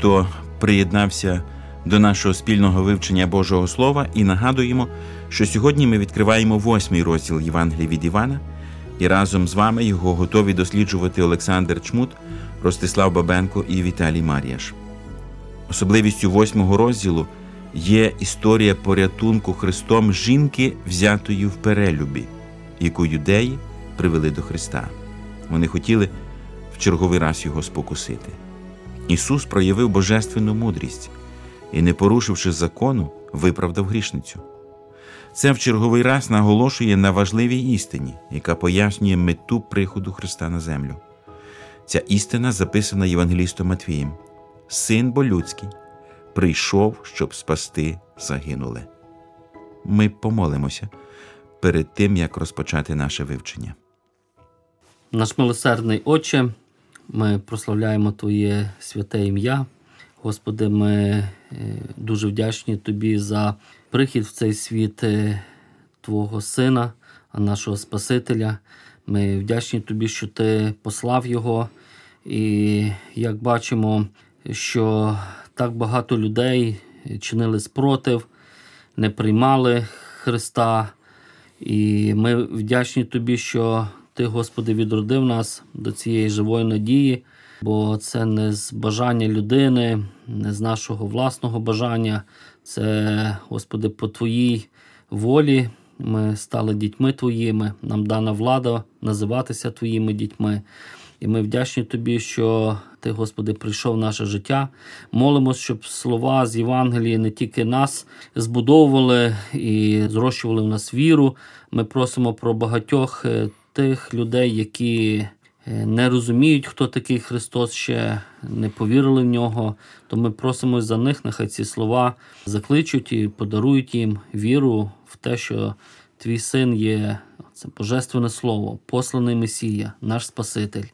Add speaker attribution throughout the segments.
Speaker 1: хто приєднався до нашого спільного вивчення Божого Слова, і нагадуємо, що сьогодні ми відкриваємо восьмий розділ Євангелії від Івана, і разом з вами його готові досліджувати Олександр Чмут, Ростислав Бабенко і Віталій Мар'яш. Особливістю восьмого розділу є історія порятунку Христом жінки, взятої в перелюбі, яку юдеї привели до Христа. Вони хотіли в черговий раз його спокусити. Ісус проявив божественну мудрість і, не порушивши закону, виправдав грішницю. Це в черговий раз наголошує на важливій істині, яка пояснює мету приходу Христа на землю. Ця істина записана Євангелістом Матвієм. Син бо людський прийшов, щоб спасти загинуле. Ми помолимося перед тим, як розпочати наше вивчення.
Speaker 2: Наш милосердний Отче, ми прославляємо Твоє святе ім'я. Господи, ми е, дуже вдячні Тобі за прихід в цей світ е, Твого Сина, нашого Спасителя. Ми вдячні Тобі, що Ти послав Його. І як бачимо, що так багато людей чинили спротив, не приймали Христа. І ми вдячні Тобі, що Ти, Господи, відродив нас до цієї живої надії, бо це не з бажання людини, не з нашого власного бажання. Це, Господи, по Твоїй волі. Ми стали дітьми Твоїми, нам дана влада називатися Твоїми дітьми. І ми вдячні Тобі, що Ти, Господи, прийшов в наше життя. Молимось, щоб слова з Євангелії не тільки нас збудовували і зрощували в нас віру. Ми просимо про багатьох тих людей, які не розуміють, хто такий Христос ще не повірили в нього. То ми просимо за них, нехай ці слова закличуть і подарують їм віру в те, що твій син є це Божественне Слово, посланий Месія, наш Спаситель.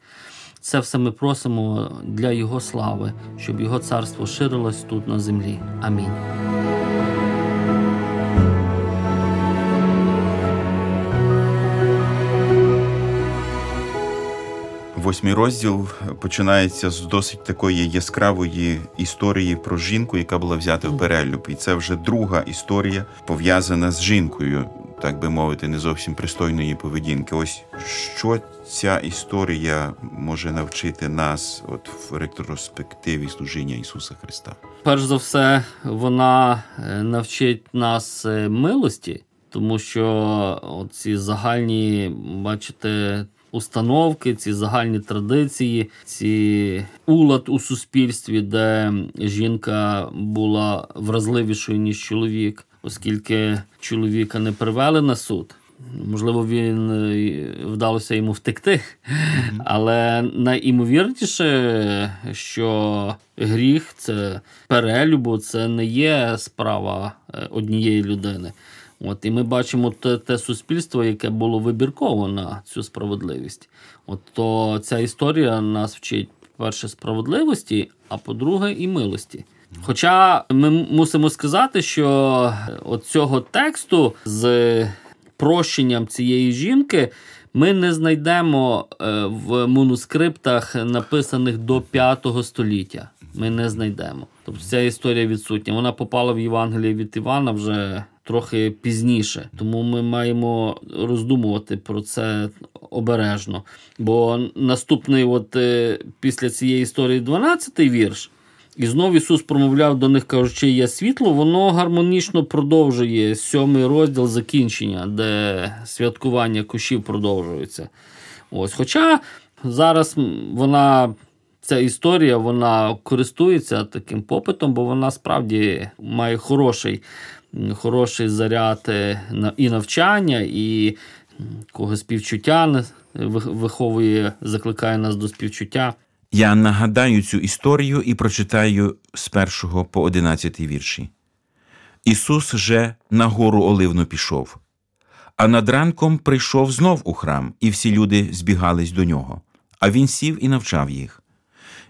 Speaker 2: Це все ми просимо для Його слави, щоб Його царство ширилось тут на землі. Амінь.
Speaker 1: Восьмий розділ починається з досить такої яскравої історії про жінку, яка була взята в перелюб. І це вже друга історія пов'язана з жінкою, так би мовити, не зовсім пристойної поведінки. Ось що ця історія може навчити нас, от в ретроспективі служіння Ісуса Христа.
Speaker 2: Перш за все, вона навчить нас милості, тому що ці загальні, бачите, установки, ці загальні традиції, ці улад у суспільстві, де жінка була вразливішою ніж чоловік, оскільки чоловіка не привели на суд. Можливо, він вдалося йому втекти, але найімовірніше, що гріх це перелюбу, це не є справа однієї людини. От, І ми бачимо те те суспільство, яке було вибірково на цю справедливість. От, То ця історія нас вчить, по-перше, справедливості, а по-друге, і милості. Хоча ми мусимо сказати, що от цього тексту з прощенням цієї жінки ми не знайдемо в манускриптах, написаних до 5 століття. Ми не знайдемо. Тобто ця історія відсутня. Вона попала в Євангеліє від Івана вже трохи пізніше. Тому ми маємо роздумувати про це обережно. Бо наступний, от після цієї історії, 12-й вірш. І знову Ісус промовляв до них, кажучи, є світло, воно гармонічно продовжує сьомий розділ закінчення, де святкування кущів продовжується. Ось. Хоча зараз вона. Ця історія вона користується таким попитом, бо вона справді має хороший хороший заряд е, і навчання, і кого співчуття виховує, закликає нас до співчуття.
Speaker 1: Я нагадаю цю історію і прочитаю з першого по одинадцятий вірші. Ісус же на гору Оливну пішов, а над ранком прийшов знов у храм, і всі люди збігались до нього, а він сів і навчав їх.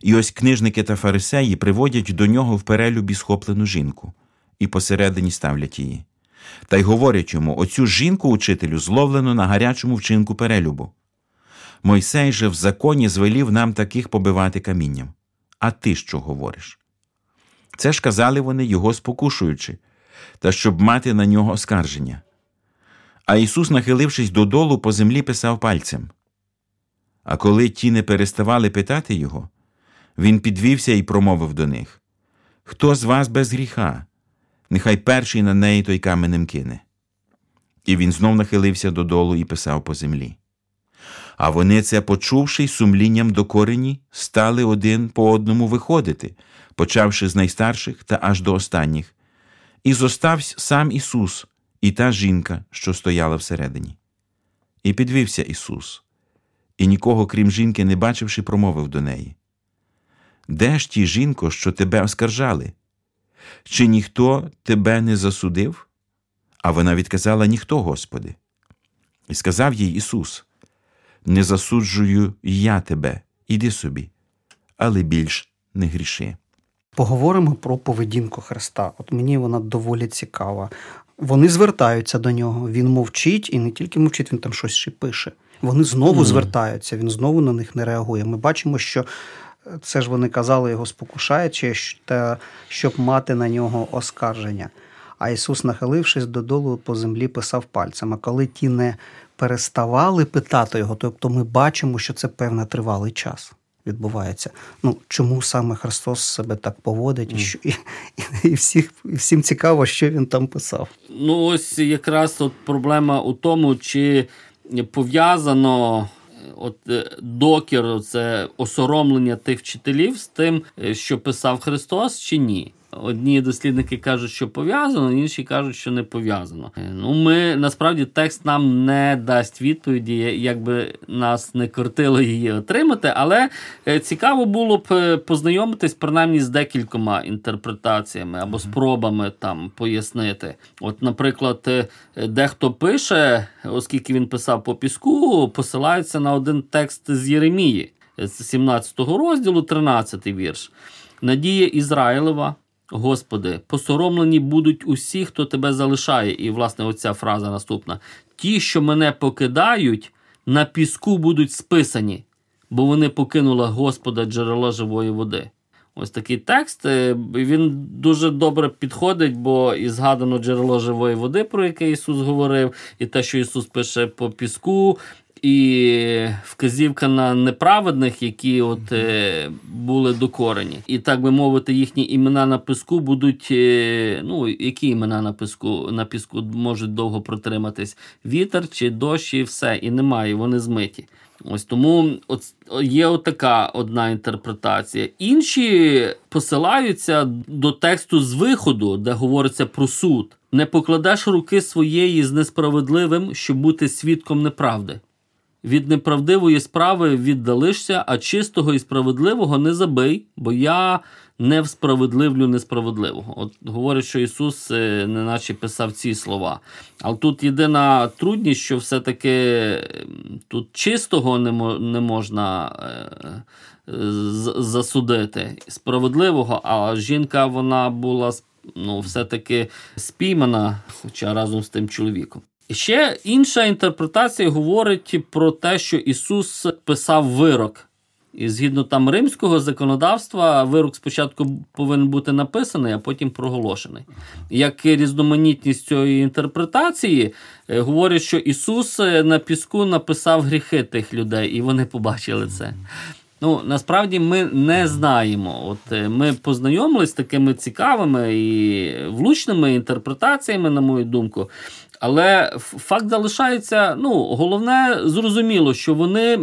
Speaker 1: І ось книжники та фарисеї приводять до нього в перелюбі схоплену жінку, і посередині ставлять її. Та й говорять йому: оцю жінку учителю зловлено на гарячому вчинку перелюбу. Мойсей же в законі звелів нам таких побивати камінням. А ти що говориш? Це ж казали вони його спокушуючи, та щоб мати на нього оскарження. А Ісус, нахилившись додолу, по землі писав пальцем. А коли ті не переставали питати його, він підвівся і промовив до них Хто з вас без гріха? Нехай перший на неї той каменем кине. І він знов нахилився додолу і писав по землі. А вони це, почувши й сумлінням до корені, стали один по одному виходити, почавши з найстарших та аж до останніх, і зостався сам Ісус і та жінка, що стояла всередині. І підвівся Ісус, і нікого, крім жінки, не бачивши, промовив до неї. Де ж ті жінко, що тебе оскаржали? Чи ніхто тебе не засудив? А вона відказала ніхто, Господи. І сказав їй Ісус: Не засуджую я тебе, іди собі, але більш не гріши.
Speaker 3: Поговоримо про поведінку Христа. От мені вона доволі цікава. Вони звертаються до нього, він мовчить і не тільки мовчить, він там щось ще пише. Вони знову mm. звертаються, він знову на них не реагує. Ми бачимо, що це ж вони казали його спокушаючи, щоб мати на нього оскарження. А Ісус, нахилившись додолу по землі, писав пальцем. А коли ті не переставали питати його, тобто ми бачимо, що це певний тривалий час відбувається. Ну чому саме Христос себе так поводить, mm. і, що, і, і, всіх, і всім цікаво, що він там писав.
Speaker 2: Ну ось якраз от проблема у тому, чи пов'язано от е, докір, це осоромлення тих вчителів з тим, е, що писав Христос, чи ні. Одні дослідники кажуть, що пов'язано, інші кажуть, що не пов'язано. Е, ну, ми насправді текст нам не дасть відповіді, якби нас не кортило її отримати. Але е, цікаво було б е, познайомитись принаймні з декількома інтерпретаціями або спробами там пояснити. От, наприклад, дехто пише, оскільки він писав по піску, посилається на один текст з Єремії, з 17 розділу, 13 вірш. Надія Ізраїлева. Господи, посоромлені будуть усі, хто тебе залишає. І, власне, оця фраза наступна: ті, що мене покидають, на піску будуть списані, бо вони покинули Господа джерело живої води. Ось такий текст. Е, він дуже добре підходить, бо і згадано джерело живої води, про яке Ісус говорив, і те, що Ісус пише по піску, і вказівка на неправедних, які от е, були докорені. І так би мовити, їхні імена на піску будуть. Е, ну, які імена на піску на піску можуть довго протриматись? Вітер чи дощ, і все, і немає, вони змиті. Ось тому от є отака одна інтерпретація. Інші посилаються до тексту з виходу, де говориться про суд. Не покладеш руки своєї з несправедливим, щоб бути свідком неправди. Від неправдивої справи віддалишся, а чистого і справедливого не забий, бо я не всправедливлю несправедливого. От говорить, що Ісус е, неначе писав ці слова. Але тут єдина трудність, що все-таки тут чистого не можна е, засудити, справедливого, а жінка вона була ну, все-таки спіймана, хоча разом з тим чоловіком. Ще інша інтерпретація говорить про те, що Ісус писав вирок. І згідно там римського законодавства, вирок спочатку повинен бути написаний, а потім проголошений. Як різноманітність цієї інтерпретації е, говорить, що Ісус е, на піску написав гріхи тих людей, і вони побачили це. Ну, насправді ми не знаємо. От е, Ми познайомилися з такими цікавими і влучними інтерпретаціями, на мою думку. Але факт залишається: ну, головне, зрозуміло, що вони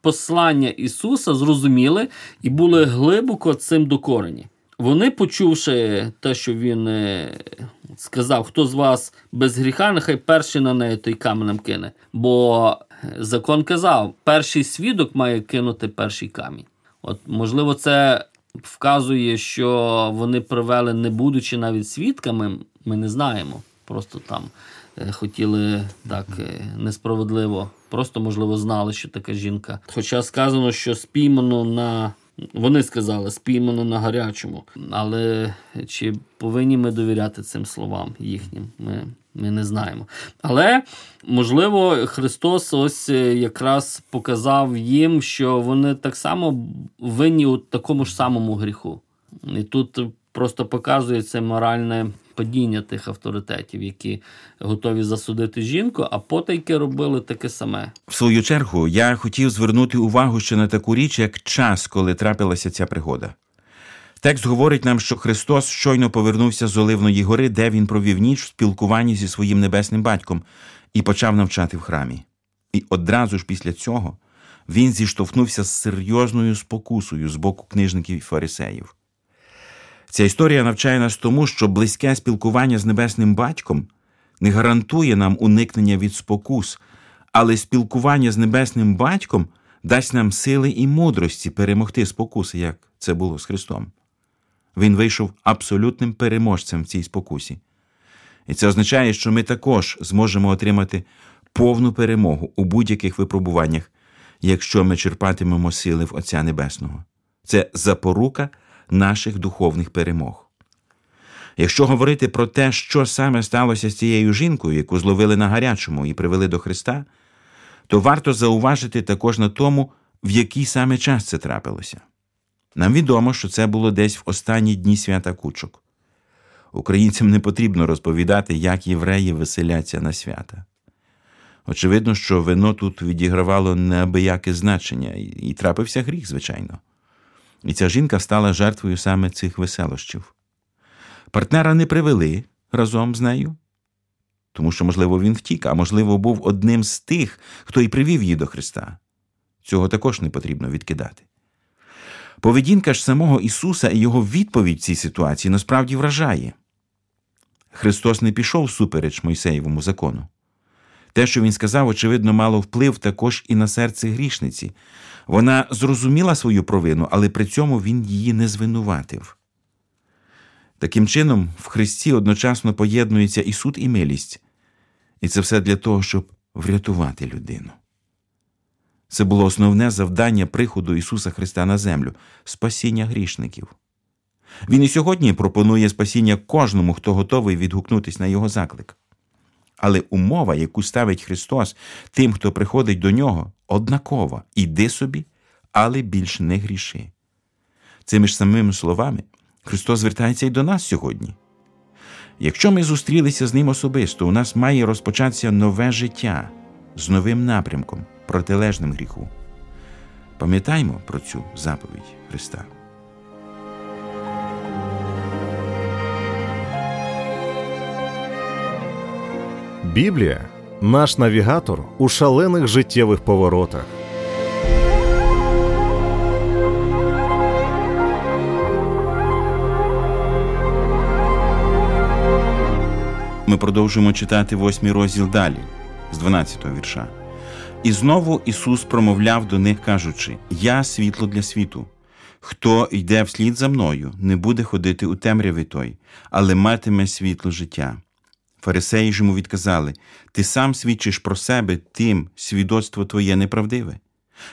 Speaker 2: послання Ісуса зрозуміли і були глибоко цим докорені. Вони, почувши те, що він е, сказав, хто з вас без гріха, нехай перший на неї той каменем кине. Бо закон казав, перший свідок має кинути перший камінь. От, можливо, це вказує, що вони привели, не будучи навіть свідками, ми не знаємо. Просто там е, хотіли так е, несправедливо, просто, можливо, знали, що така жінка. Хоча сказано, що спіймано на вони сказали спіймано на гарячому. Але чи повинні ми довіряти цим словам їхнім? Ми ми не знаємо. Але можливо, Христос ось е, якраз показав їм, що вони так само винні у такому ж самому гріху. І тут просто показує це моральне падіння тих авторитетів, які готові засудити жінку, а потайки робили таке саме.
Speaker 1: В свою чергу я хотів звернути увагу ще на таку річ, як час, коли трапилася ця пригода. Текст говорить нам, що Христос щойно повернувся з Оливної гори, де він провів ніч в спілкуванні зі своїм небесним батьком і почав навчати в храмі. І одразу ж після цього він зіштовхнувся з серйозною спокусою з боку книжників і фарисеїв. Ця історія навчає нас тому, що близьке спілкування з небесним батьком не гарантує нам уникнення від спокус, але спілкування з небесним батьком дасть нам сили і мудрості перемогти спокуси, як це було з Христом. Він вийшов абсолютним переможцем в цій спокусі. І це означає, що ми також зможемо отримати повну перемогу у будь-яких випробуваннях, якщо ми черпатимемо сили в Отця Небесного. Це запорука наших духовних перемог. Якщо говорити про те, що саме сталося з цією жінкою, яку зловили на гарячому і привели до Христа, то варто зауважити також на тому, в який саме час це трапилося. Нам відомо, що це було десь в останні дні свята кучок. Українцям не потрібно розповідати, як євреї веселяться на свята. Очевидно, що вино тут відігравало неабияке значення, і трапився гріх, звичайно. І ця жінка стала жертвою саме цих веселощів. Партнера не привели разом з нею, тому що, можливо, він втік, а можливо, був одним з тих, хто і привів її до Христа. Цього також не потрібно відкидати. Поведінка ж самого Ісуса і Його відповідь в цій ситуації насправді вражає. Христос не пішов супереч Мойсеєвому закону. Те, що він сказав, очевидно, мало вплив також і на серце грішниці. Вона зрозуміла свою провину, але при цьому він її не звинуватив. Таким чином, в Христі одночасно поєднується і суд, і милість, і це все для того, щоб врятувати людину. Це було основне завдання приходу Ісуса Христа на землю спасіння грішників. Він і сьогодні пропонує спасіння кожному, хто готовий відгукнутися на Його заклик. Але умова, яку ставить Христос тим, хто приходить до нього, однакова іди собі, але більш не гріши. Цими ж самими словами Христос звертається і до нас сьогодні. Якщо ми зустрілися з Ним особисто, у нас має розпочатися нове життя з новим напрямком, протилежним гріху. Пам'ятаймо про цю заповідь Христа.
Speaker 4: Біблія наш навігатор у шалених життєвих поворотах.
Speaker 1: Ми продовжуємо читати восьмий розділ далі, з 12-го вірша. І знову Ісус промовляв до них, кажучи: Я світло для світу. Хто йде вслід за мною, не буде ходити у темряві той, але матиме світло життя. Фарисеї ж йому відказали Ти сам свідчиш про себе, тим свідоцтво твоє неправдиве.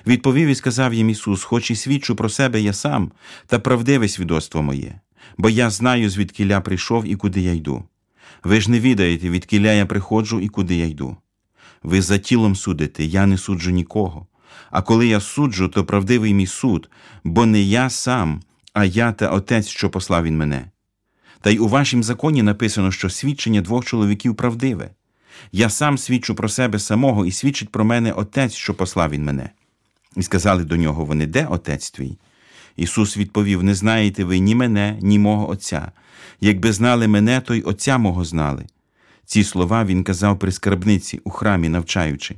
Speaker 1: Відповів і сказав їм Ісус, хоч і свідчу про себе я сам, та правдиве свідоцтво моє, бо я знаю, звідки я прийшов і куди я йду. Ви ж не відаєте, відкіля я приходжу і куди я йду. Ви за тілом судите, я не суджу нікого. А коли я суджу, то правдивий мій суд, бо не я сам, а я та Отець, що послав він мене. Та й у вашім законі написано, що свідчення двох чоловіків правдиве. Я сам свідчу про себе самого і свідчить про мене Отець, що послав він мене. І сказали до нього вони, де отець твій? Ісус відповів: Не знаєте ви ні мене, ні мого Отця. Якби знали мене, то й Отця мого знали. Ці слова він казав при скарбниці у храмі, навчаючи,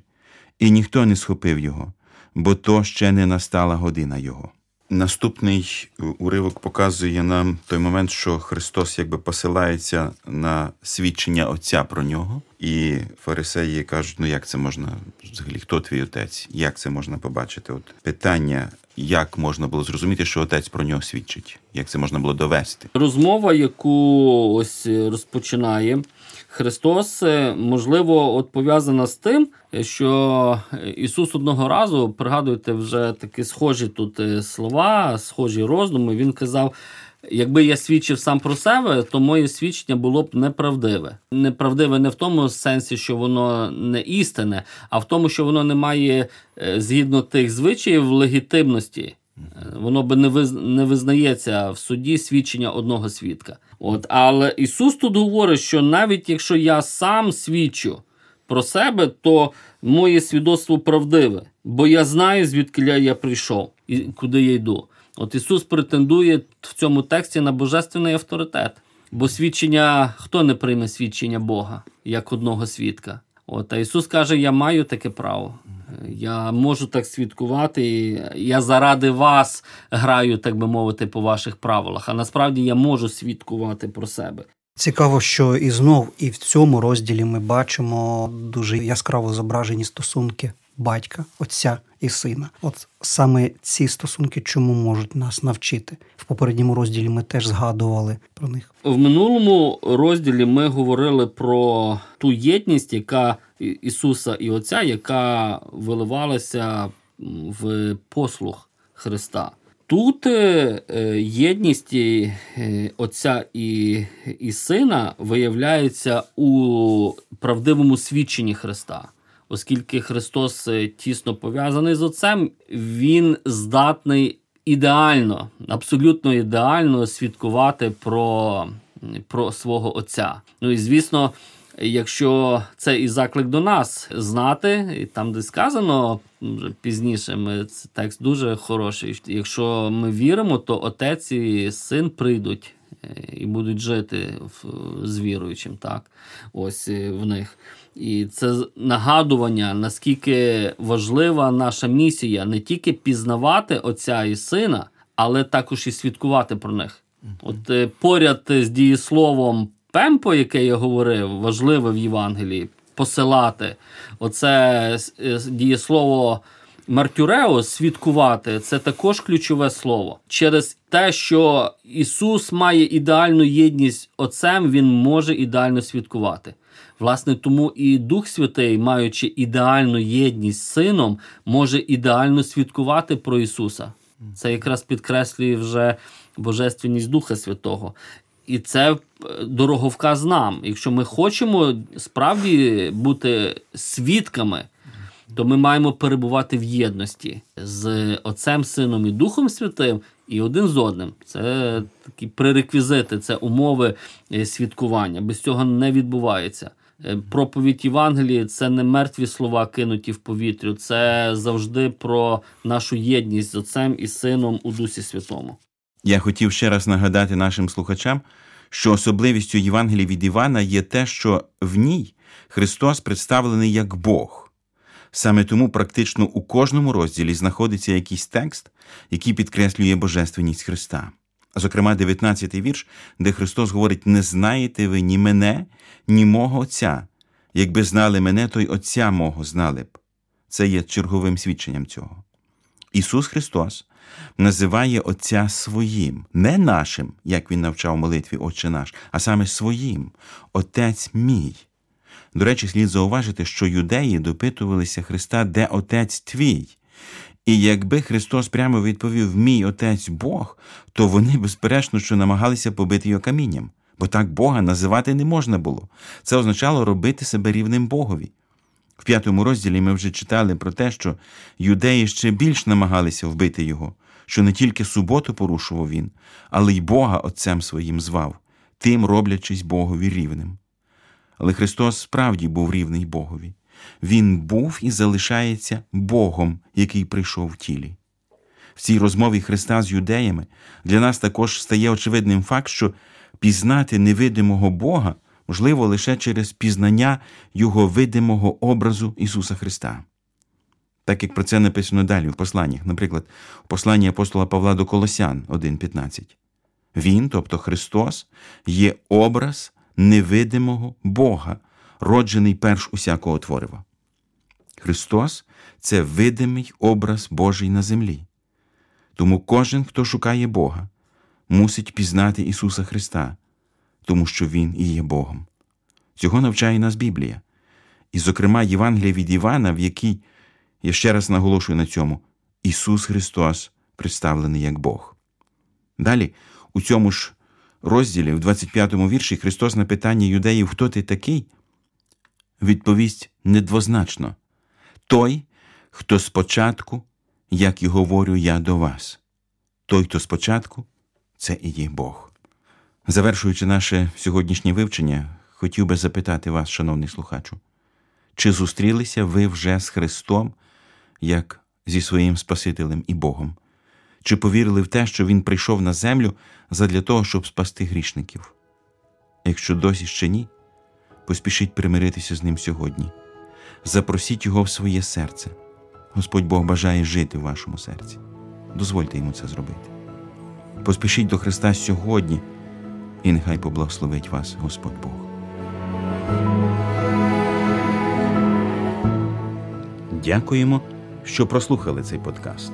Speaker 1: і ніхто не схопив його, бо то ще не настала година його. Наступний уривок показує нам той момент, що Христос якби посилається на свідчення Отця про нього, і фарисеї кажуть: ну як це можна взагалі? Хто твій отець? Як це можна побачити? От питання, як можна було зрозуміти, що отець про нього свідчить, як це можна було довести?
Speaker 2: Розмова, яку ось розпочинає Христос, е, можливо, от пов'язана з тим, що Ісус одного разу пригадуєте вже такі схожі тут е, слова, схожі роздуми. Він казав. Якби я свідчив сам про себе, то моє свідчення було б неправдиве. Неправдиве не в тому сенсі, що воно не істинне, а в тому, що воно не має е, згідно тих звичаїв легітимності. Воно би не виз... не визнається в суді свідчення одного свідка. От, але Ісус тут говорить, що навіть якщо я сам свідчу про себе, то моє свідоцтво правдиве, бо я знаю, звідки я прийшов і куди я йду. От Ісус претендує в цьому тексті на божественний авторитет. Бо свідчення, хто не прийме свідчення Бога як одного свідка? От, А Ісус каже: Я маю таке право. Я можу так свідкувати. Я заради вас граю, так би мовити, по ваших правилах. А насправді я можу свідкувати про себе.
Speaker 3: Цікаво, що і знов, і в цьому розділі ми бачимо дуже яскраво зображені стосунки батька, отця і сина. От саме ці стосунки чому можуть нас навчити в попередньому розділі. Ми теж згадували про них.
Speaker 2: В минулому розділі ми говорили про ту єдність, яка Ісуса і Отця, яка виливалася в послуг Христа. Тут е, єдність Отця і і Сина виявляється у правдивому свідченні Христа. Оскільки Христос е, тісно пов'язаний з Отцем, Він здатний ідеально, абсолютно ідеально свідкувати про, про свого Отця. Ну і звісно. Якщо це і заклик до нас знати, і там, де сказано пізніше, ми це текст дуже хороший. Якщо ми віримо, то отець і син прийдуть і будуть жити з віруючим, так ось е, в них. І це нагадування, наскільки важлива наша місія не тільки пізнавати отця і сина, але також і свідкувати про них. От е, поряд з дієсловом пемпо, яке я говорив, важливе в Євангелії, посилати. Оце е, дієслово мартюрео, свідкувати це також ключове слово. Через те, що Ісус має ідеальну єдність Отцем, Він може ідеально свідкувати. Власне, тому і Дух Святий, маючи ідеальну єдність з Сином, може ідеально свідкувати про Ісуса. Це якраз підкреслює вже божественність Духа Святого. І це е, дороговказ нам. Якщо ми хочемо справді бути свідками, то ми маємо перебувати в єдності з Отцем, Сином і Духом Святим і один з одним. Це такі пререквізити, це умови е, свідкування. Без цього не відбувається. Е, проповідь Євангелії це не мертві слова кинуті в повітрю, це завжди про нашу єдність з Отцем і Сином у Дусі Святому.
Speaker 1: Я хотів ще раз нагадати нашим слухачам, що особливістю Євангелії від Івана є те, що в ній Христос представлений як Бог. Саме тому практично у кожному розділі знаходиться якийсь текст, який підкреслює божественність Христа. Зокрема, 19-й вірш, де Христос говорить: Не знаєте ви ні мене, ні мого Отця. Якби знали мене, то й Отця мого знали б. Це є черговим свідченням цього. Ісус Христос називає Отця своїм, не нашим, як Він навчав молитві Отче наш, а саме своїм, Отець мій. До речі, слід зауважити, що юдеї допитувалися Христа, де Отець твій. І якби Христос прямо відповів Мій Отець Бог, то вони, безперечно, що намагалися побити його камінням, бо так Бога називати не можна було. Це означало робити себе рівним Богові. В п'ятому розділі ми вже читали про те, що юдеї ще більш намагалися вбити його, що не тільки суботу порушував він, але й Бога Отцем своїм звав, тим роблячись Богові рівним. Але Христос справді був рівний Богові. Він був і залишається Богом, який прийшов в тілі. В цій розмові Христа з юдеями для нас також стає очевидним факт, що пізнати невидимого Бога можливо лише через пізнання Його видимого образу Ісуса Христа. Так як про це написано далі в посланнях, наприклад, у посланні апостола Павла до Колосян 1.15. Він, тобто Христос, є образ невидимого Бога, роджений перш усякого творива. Христос це видимий образ Божий на землі. Тому кожен, хто шукає Бога, мусить пізнати Ісуса Христа, тому що Він і є Богом. Цього навчає нас Біблія. І, зокрема, Євангелія від Івана, в якій, я ще раз наголошую на цьому, Ісус Христос представлений як Бог. Далі, у цьому ж розділі, в 25 му вірші, Христос на питання юдеїв, хто ти такий, відповість недвозначно той, хто спочатку, як і говорю я до вас. Той, хто спочатку, це і є Бог. Завершуючи наше сьогоднішнє вивчення, хотів би запитати вас, шановний слухачу, чи зустрілися ви вже з Христом, як зі своїм Спасителем і Богом? Чи повірили в те, що Він прийшов на землю задля того, щоб спасти грішників? Якщо досі ще ні, поспішіть примиритися з ним сьогодні. Запросіть його в своє серце. Господь Бог бажає жити в вашому серці. Дозвольте йому це зробити. Поспішіть до Христа сьогодні, і нехай поблагословить вас Господь Бог. Дякуємо, що прослухали цей подкаст.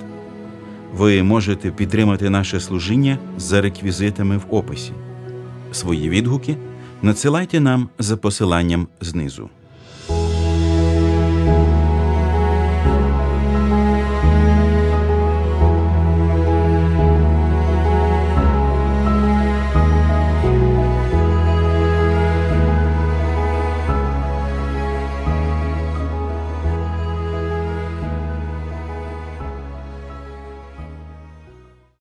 Speaker 1: Ви можете підтримати наше служіння за реквізитами в описі. Свої відгуки надсилайте нам за посиланням знизу.